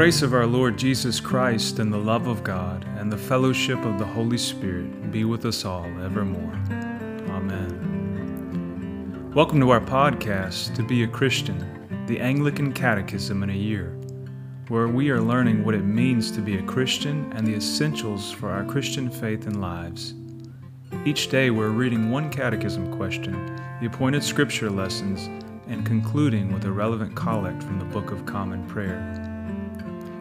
grace of our Lord Jesus Christ and the love of God and the fellowship of the Holy Spirit be with us all evermore. Amen. Welcome to our podcast, To Be a Christian, the Anglican Catechism in a Year, where we are learning what it means to be a Christian and the essentials for our Christian faith and lives. Each day we're reading one catechism question, the appointed scripture lessons, and concluding with a relevant collect from the Book of Common Prayer.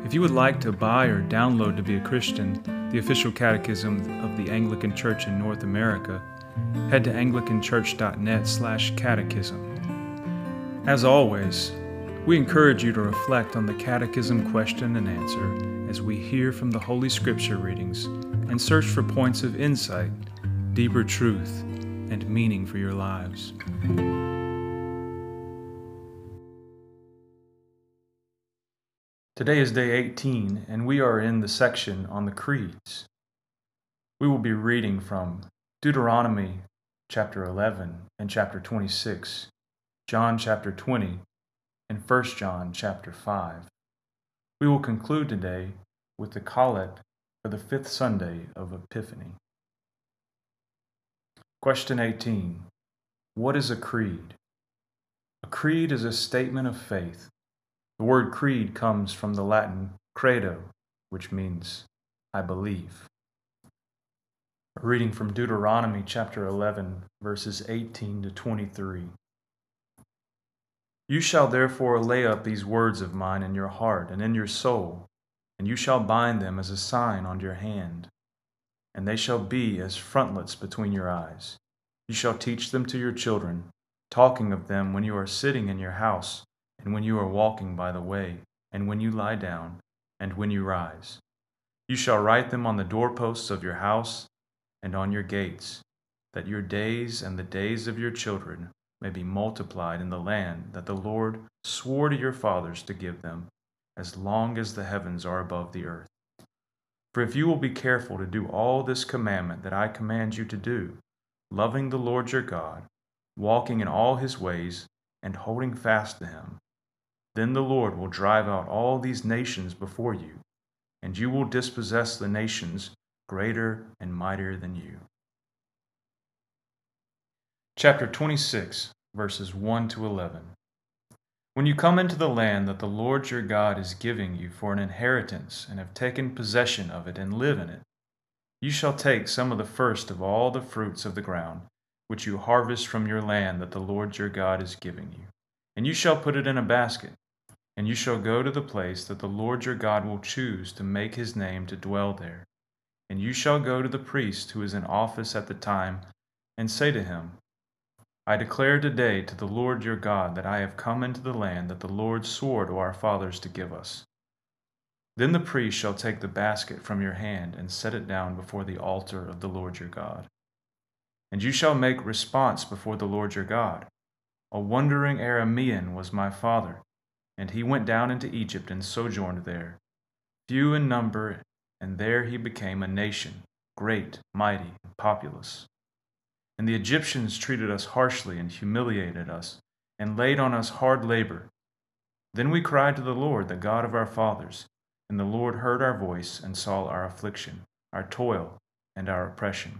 If you would like to buy or download To Be a Christian, the official catechism of the Anglican Church in North America, head to anglicanchurch.net/catechism. As always, we encourage you to reflect on the catechism question and answer as we hear from the Holy Scripture readings and search for points of insight, deeper truth, and meaning for your lives. Today is day 18, and we are in the section on the creeds. We will be reading from Deuteronomy chapter 11 and chapter 26, John chapter 20, and 1 John chapter 5. We will conclude today with the collect for the fifth Sunday of Epiphany. Question 18 What is a creed? A creed is a statement of faith the word creed comes from the Latin credo, which means I believe. A reading from Deuteronomy chapter 11, verses 18 to 23. You shall therefore lay up these words of mine in your heart and in your soul, and you shall bind them as a sign on your hand, and they shall be as frontlets between your eyes. You shall teach them to your children, talking of them when you are sitting in your house and when you are walking by the way, and when you lie down, and when you rise. You shall write them on the doorposts of your house and on your gates, that your days and the days of your children may be multiplied in the land that the Lord swore to your fathers to give them, as long as the heavens are above the earth. For if you will be careful to do all this commandment that I command you to do, loving the Lord your God, walking in all his ways, and holding fast to him, then the Lord will drive out all these nations before you, and you will dispossess the nations greater and mightier than you. Chapter 26, verses 1 to 11. When you come into the land that the Lord your God is giving you for an inheritance, and have taken possession of it and live in it, you shall take some of the first of all the fruits of the ground, which you harvest from your land that the Lord your God is giving you, and you shall put it in a basket and you shall go to the place that the Lord your God will choose to make his name to dwell there. And you shall go to the priest who is in office at the time, and say to him, I declare today to the Lord your God that I have come into the land that the Lord swore to our fathers to give us. Then the priest shall take the basket from your hand and set it down before the altar of the Lord your God. And you shall make response before the Lord your God. A wandering Aramean was my father and he went down into Egypt and sojourned there, few in number, and there he became a nation, great, mighty, and populous. And the Egyptians treated us harshly and humiliated us, and laid on us hard labor. Then we cried to the Lord, the God of our fathers, and the Lord heard our voice and saw our affliction, our toil, and our oppression.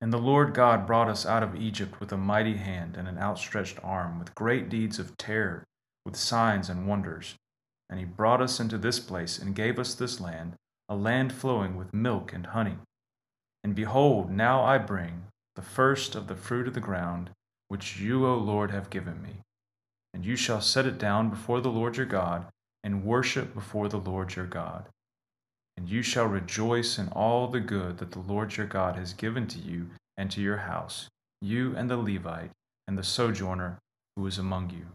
And the Lord God brought us out of Egypt with a mighty hand and an outstretched arm, with great deeds of terror with signs and wonders. And he brought us into this place and gave us this land, a land flowing with milk and honey. And behold, now I bring the first of the fruit of the ground, which you, O Lord, have given me. And you shall set it down before the Lord your God, and worship before the Lord your God. And you shall rejoice in all the good that the Lord your God has given to you and to your house, you and the Levite, and the sojourner who is among you.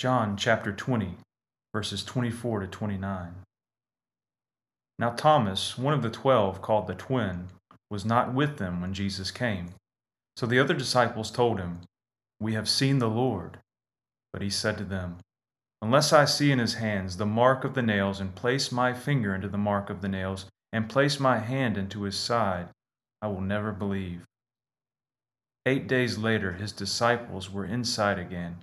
John chapter 20, verses 24 to 29. Now Thomas, one of the twelve, called the twin, was not with them when Jesus came. So the other disciples told him, We have seen the Lord. But he said to them, Unless I see in his hands the mark of the nails, and place my finger into the mark of the nails, and place my hand into his side, I will never believe. Eight days later, his disciples were inside again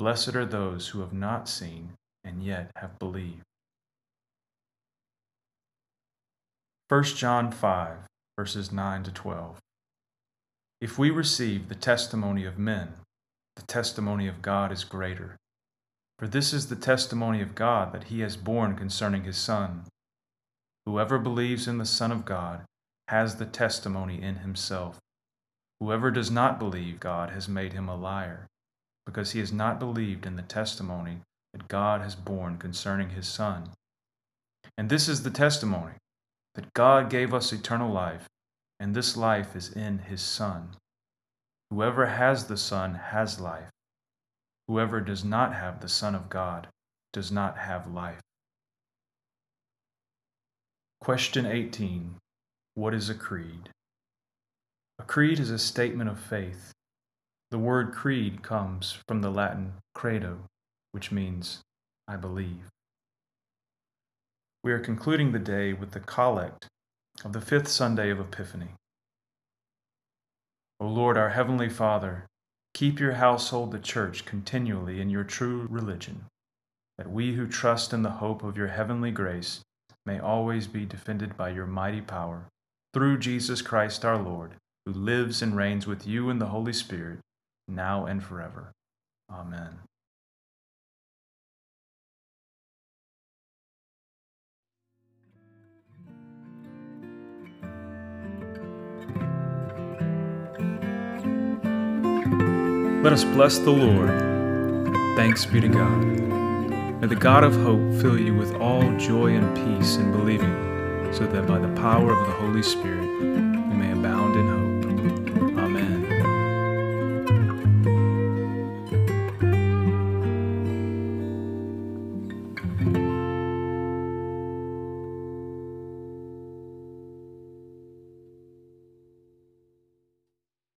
Blessed are those who have not seen and yet have believed. 1 John 5, verses 9 to 12. If we receive the testimony of men, the testimony of God is greater. For this is the testimony of God that he has borne concerning his Son. Whoever believes in the Son of God has the testimony in himself. Whoever does not believe God has made him a liar, because he has not believed in the testimony that God has borne concerning his Son. And this is the testimony that God gave us eternal life, and this life is in his Son. Whoever has the Son has life. Whoever does not have the Son of God does not have life. Question 18 What is a creed? A creed is a statement of faith. The word creed comes from the Latin credo, which means I believe. We are concluding the day with the collect of the fifth Sunday of Epiphany. O Lord, our Heavenly Father, keep your household, the Church, continually in your true religion, that we who trust in the hope of your heavenly grace may always be defended by your mighty power, through Jesus Christ our Lord, who lives and reigns with you in the Holy Spirit, now and forever. Amen. Let us bless the Lord. Thanks be to God. May the God of hope fill you with all joy and peace in believing, so that by the power of the Holy Spirit